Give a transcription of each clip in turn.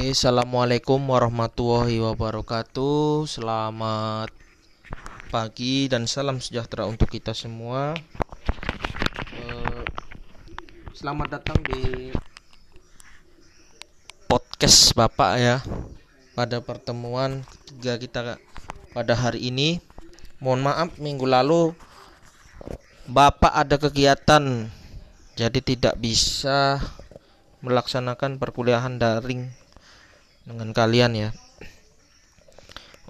Oke, assalamualaikum warahmatullahi wabarakatuh. Selamat pagi dan salam sejahtera untuk kita semua. Eh, Selamat datang di podcast Bapak ya. Pada pertemuan ketiga kita pada hari ini. Mohon maaf minggu lalu Bapak ada kegiatan jadi tidak bisa melaksanakan perkuliahan daring dengan kalian ya.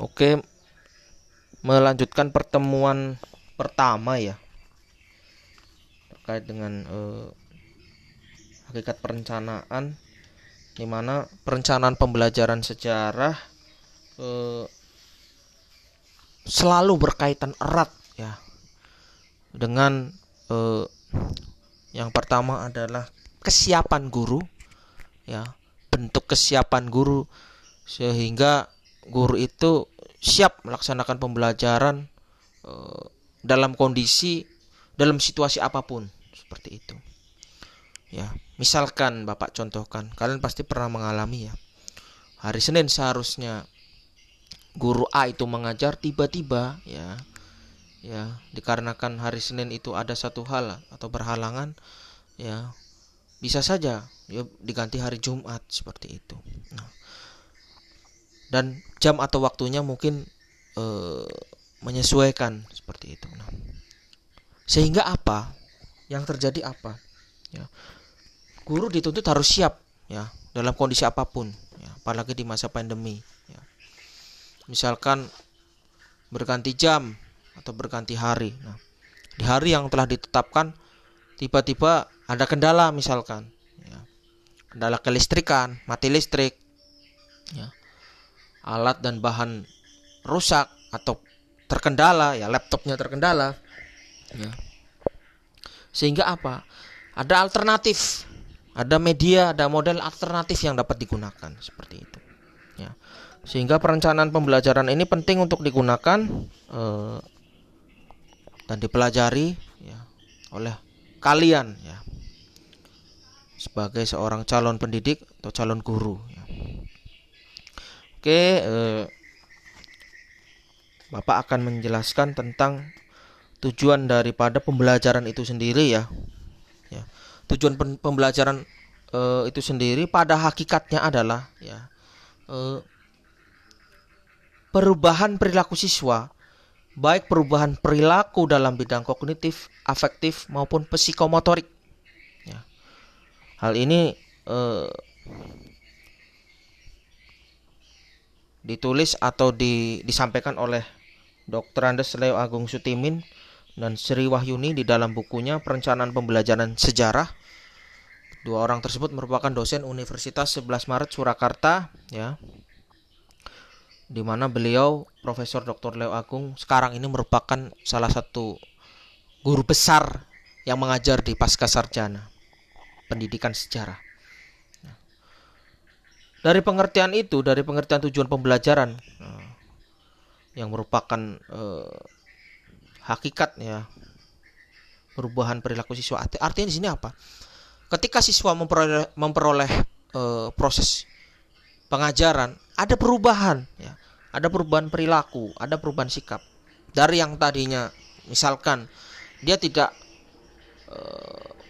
Oke, melanjutkan pertemuan pertama ya terkait dengan eh, hakikat perencanaan di mana perencanaan pembelajaran sejarah eh, selalu berkaitan erat ya dengan eh, yang pertama adalah kesiapan guru ya bentuk kesiapan guru sehingga guru itu siap melaksanakan pembelajaran eh, dalam kondisi dalam situasi apa pun seperti itu. Ya misalkan bapak contohkan kalian pasti pernah mengalami ya. Hari Senin seharusnya guru A itu mengajar tiba-tiba ya ya dikarenakan hari Senin itu ada satu hal atau berhalangan ya bisa saja ya diganti hari Jumat seperti itu. Nah, dan jam atau waktunya mungkin eh, menyesuaikan seperti itu. Nah, sehingga apa? Yang terjadi apa? Ya, guru dituntut harus siap ya dalam kondisi apa pun, ya, apalagi di masa pandemi. Ya. Misalkan berganti jam atau berganti hari. Nah, di hari yang telah ditetapkan tiba-tiba ada kendala misalkan ya. kendala kelistrikan mati listrik ya. alat dan bahan rusak atau terkendala ya laptopnya terkendala ya. sehingga apa ada alternatif ada media ada model alternatif yang dapat digunakan seperti itu ya sehingga perencanaan pembelajaran ini penting untuk digunakan eh, dan dipelajari ya oleh kalian ya sebagai seorang calon pendidik atau calon guru ya. Oke, eh, Bapak akan menjelaskan tentang tujuan daripada pembelajaran itu sendiri ya. ya. Tujuan pembelajaran eh, itu sendiri pada hakikatnya adalah ya eh, perubahan perilaku siswa baik perubahan perilaku dalam bidang kognitif, afektif maupun psikomotorik. Hal ini eh, ditulis atau di, disampaikan oleh Dr. Andes Leo Agung Sutimin dan Sri Wahyuni di dalam bukunya Perencanaan Pembelajaran Sejarah. Dua orang tersebut merupakan dosen Universitas 11 Maret Surakarta, ya di mana beliau Profesor Dr. Leo Agung sekarang ini merupakan salah satu guru besar yang mengajar di pasca sarjana pendidikan sejarah. Dari pengertian itu, dari pengertian tujuan pembelajaran nah, yang merupakan eh, hakikat ya perubahan perilaku siswa. Artinya di sini apa? Ketika siswa memperoleh, memperoleh eh, proses pengajaran ada perubahan ya ada perubahan perilaku ada perubahan sikap dari yang tadinya misalkan dia tidak e,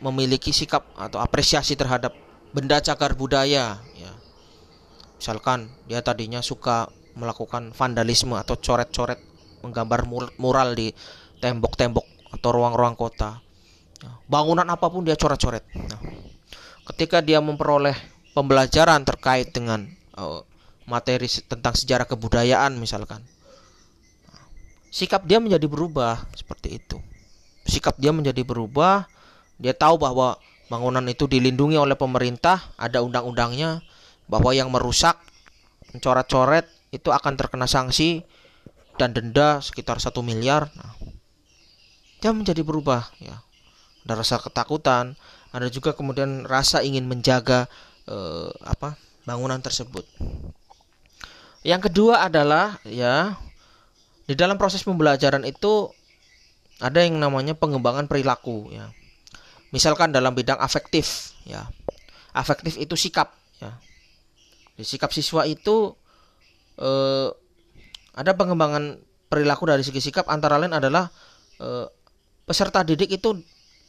memiliki sikap atau apresiasi terhadap benda cagar budaya ya. Misalkan dia tadinya suka melakukan vandalisme atau coret-coret menggambar mural di tembok-tembok atau ruang-ruang kota. Ya, bangunan apa pun dia coret-coret. Nah, ketika dia memperoleh pembelajaran terkait dengan uh, materi tentang sejarah kebudayaan misalkan sikap dia menjadi berubah seperti itu sikap dia menjadi berubah dia tahu bahwa bangunan itu dilindungi oleh pemerintah ada undang-undangnya bahwa yang merusak mencoret-coret itu akan terkena sanksi dan denda sekitar satu miliar nah, dia menjadi berubah ya ada rasa ketakutan ada juga kemudian rasa ingin menjaga eh, apa bangunan tersebut. Yang kedua adalah ya di dalam proses pembelajaran itu ada yang namanya pengembangan perilaku ya. Misalkan dalam bidang afektif ya. Afektif itu sikap ya. di sikap siswa itu eh, ada pengembangan perilaku dari segi sikap antara lain adalah eh, peserta didik itu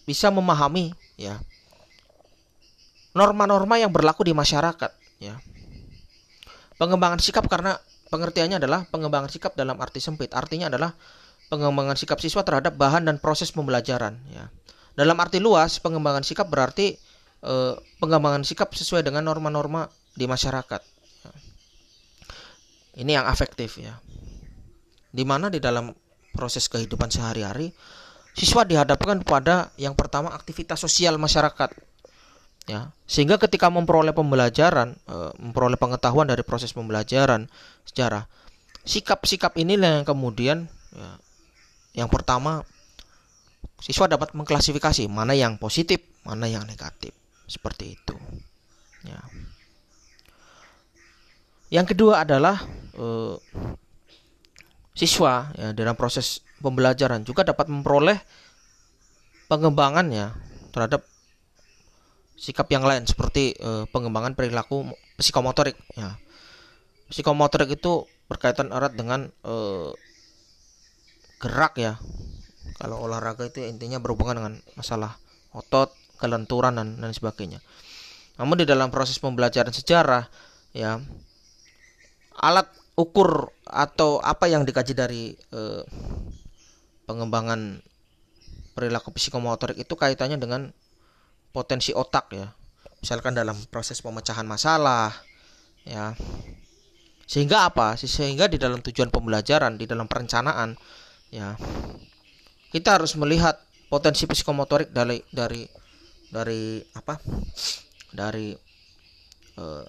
bisa memahami ya norma-norma yang berlaku di masyarakat ya pengembangan sikap karena pengertiannya adalah pengembangan sikap dalam arti sempit artinya adalah pengembangan sikap siswa terhadap bahan dan proses pembelajaran ya dalam arti luas pengembangan sikap berarti eh, pengembangan sikap sesuai dengan norma-norma di masyarakat. Ini yang afektif ya. Di mana di dalam proses kehidupan sehari-hari siswa dihadapkan pada yang pertama aktivitas sosial masyarakat ya sehingga ketika memperoleh pembelajaran eh, memperoleh pengetahuan dari proses pembelajaran sejarah sikap-sikap inilah yang kemudian ya, yang pertama siswa dapat mengklasifikasi mana yang positif mana yang negatif. Seperti itu. Ya. Yang kedua adalah eh, siswa ya dalam proses pembelajaran juga dapat memperoleh pengembangannya terhadap sikap yang lain seperti eh, pengembangan perilaku psikomotorik ya. Psikomotorik itu berkaitan erat dengan eh, gerak ya. Kalau olahraga itu intinya berhubungan dengan masalah otot, kelenturan dan lain sebagainya. Namun di dalam proses pembelajaran sejarah ya alat ukur atau apa yang dikaji dari eh, pengembangan perilaku psikomotorik itu kaitannya dengan potensi otak ya misalkan dalam proses pemecahan masalah ya sehingga apa sehingga di dalam tujuan pembelajaran di dalam perencanaan ya kita harus melihat potensi psikomotorik dari dari dari apa dari eh,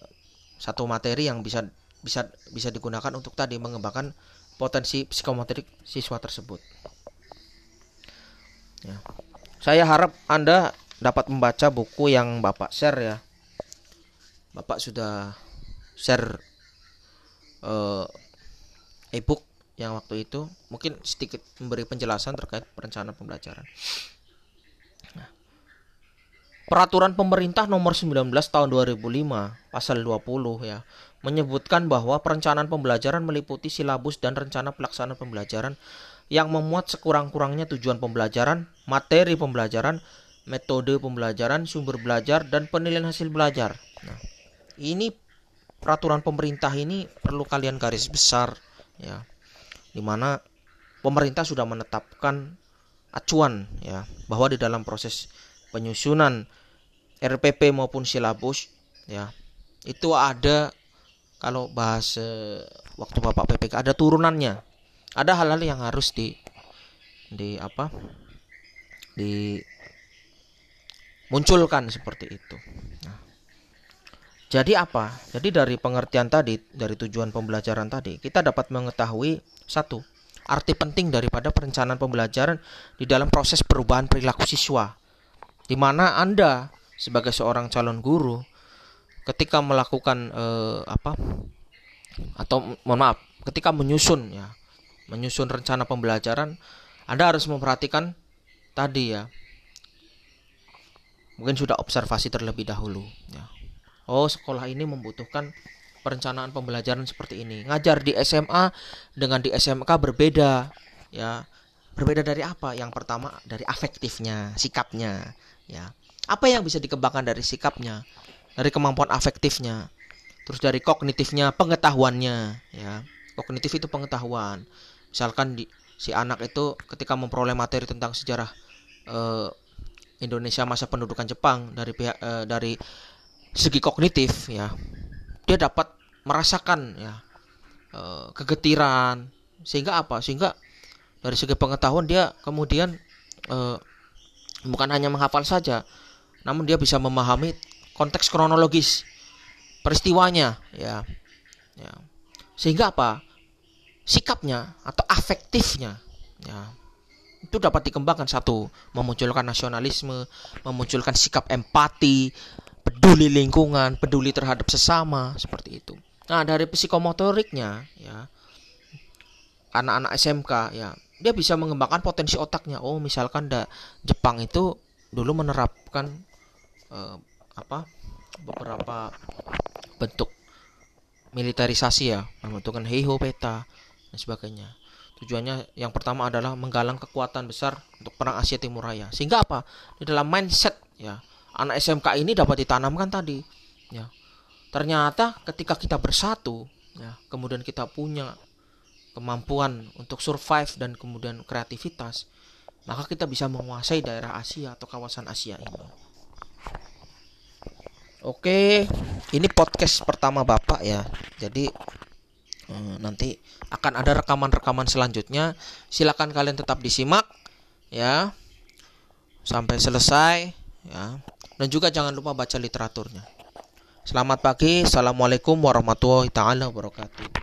satu materi yang bisa bisa bisa digunakan untuk tadi mengembangkan potensi psikomotorik siswa tersebut. Ya. Saya harap Anda dapat membaca buku yang Bapak share ya. Bapak sudah share uh, e-book yang waktu itu mungkin sedikit memberi penjelasan terkait perencanaan pembelajaran. Nah, Peraturan pemerintah nomor 19 tahun 2005 pasal 20 ya menyebutkan bahwa perencanaan pembelajaran meliputi silabus dan rencana pelaksanaan pembelajaran yang memuat sekurang-kurangnya tujuan pembelajaran, materi pembelajaran, metode pembelajaran, sumber belajar, dan penilaian hasil belajar. Nah, ini peraturan pemerintah ini perlu kalian garis besar ya. Di mana pemerintah sudah menetapkan acuan ya bahwa di dalam proses penyusunan RPP maupun silabus ya itu ada kalau bahas waktu Bapak PPK ada turunannya. Ada hal-hal yang harus di di apa? di munculkan seperti itu. Nah, jadi apa? Jadi dari pengertian tadi, dari tujuan pembelajaran tadi, kita dapat mengetahui satu, arti penting daripada perencanaan pembelajaran di dalam proses perubahan perilaku siswa. Di mana Anda sebagai seorang calon guru ketika melakukan eh, apa atau mohon maaf ketika menyusun ya menyusun rencana pembelajaran Anda harus memperhatikan tadi ya mungkin sudah observasi terlebih dahulu ya oh sekolah ini membutuhkan perencanaan pembelajaran seperti ini. Ngajar di SMA dengan di SMK berbeda ya. Berbeda dari apa? Yang pertama dari afektifnya sikapnya ya. Apa yang bisa dikembangkan dari sikapnya? Dari kemampuan afektifnya. Terus dari kognitifnya pengetahuannya ya. Kognitif itu pengetahuan. Misalkan di, si anak itu ketika memperoleh materi tentang sejarah eh, Indonesia masa pendudukan Jepang dari pihak eh, dari segi kognitif ya. Dia dapat merasakan ya eh, kegetiran. Sehingga apa? Sehingga dari segi pengetahuan dia kemudian eh, bukan hanya menghafal saja namun dia bisa memahami konteks kronologis peristiwanya ya. Ya. Sehingga apa? Sikapnya atau afektifnya ya itu dapat dikembangkan. Satu memunculkan nasionalisme memunculkan sikap empati peduli lingkungan peduli terhadap sesama seperti itu nah dari psikomotoriknya ya anak-anak SMK ya dia bisa mengembangkan potensi otaknya oh misalkan da Jepang itu dulu menerapkan uh, apa beberapa bentuk militerisasi ya, membentukkan Heiho peta dan sebagainya. Tujuannya yang pertama adalah menggalang kekuatan besar untuk perang Asia Timur Raya. Sehingga apa? Di dalam mindset ya, anak SMK ini dapat ditanamkan tadi ya. Ternyata ketika kita bersatu ya, kemudian kita punya kemampuan untuk survive dan kemudian kreativitas, maka kita bisa menguasai daerah Asia atau kawasan Asia ini. Oke, ini podcast pertama Bapak ya. Jadi eh, nanti akan ada rekaman-rekaman selanjutnya. Silakan kalian tetap disimak ya sampai selesai ya. Dan juga jangan lupa baca literaturnya. Selamat pagi. Assalamualaikum warahmatullahi taala wabarakatuh.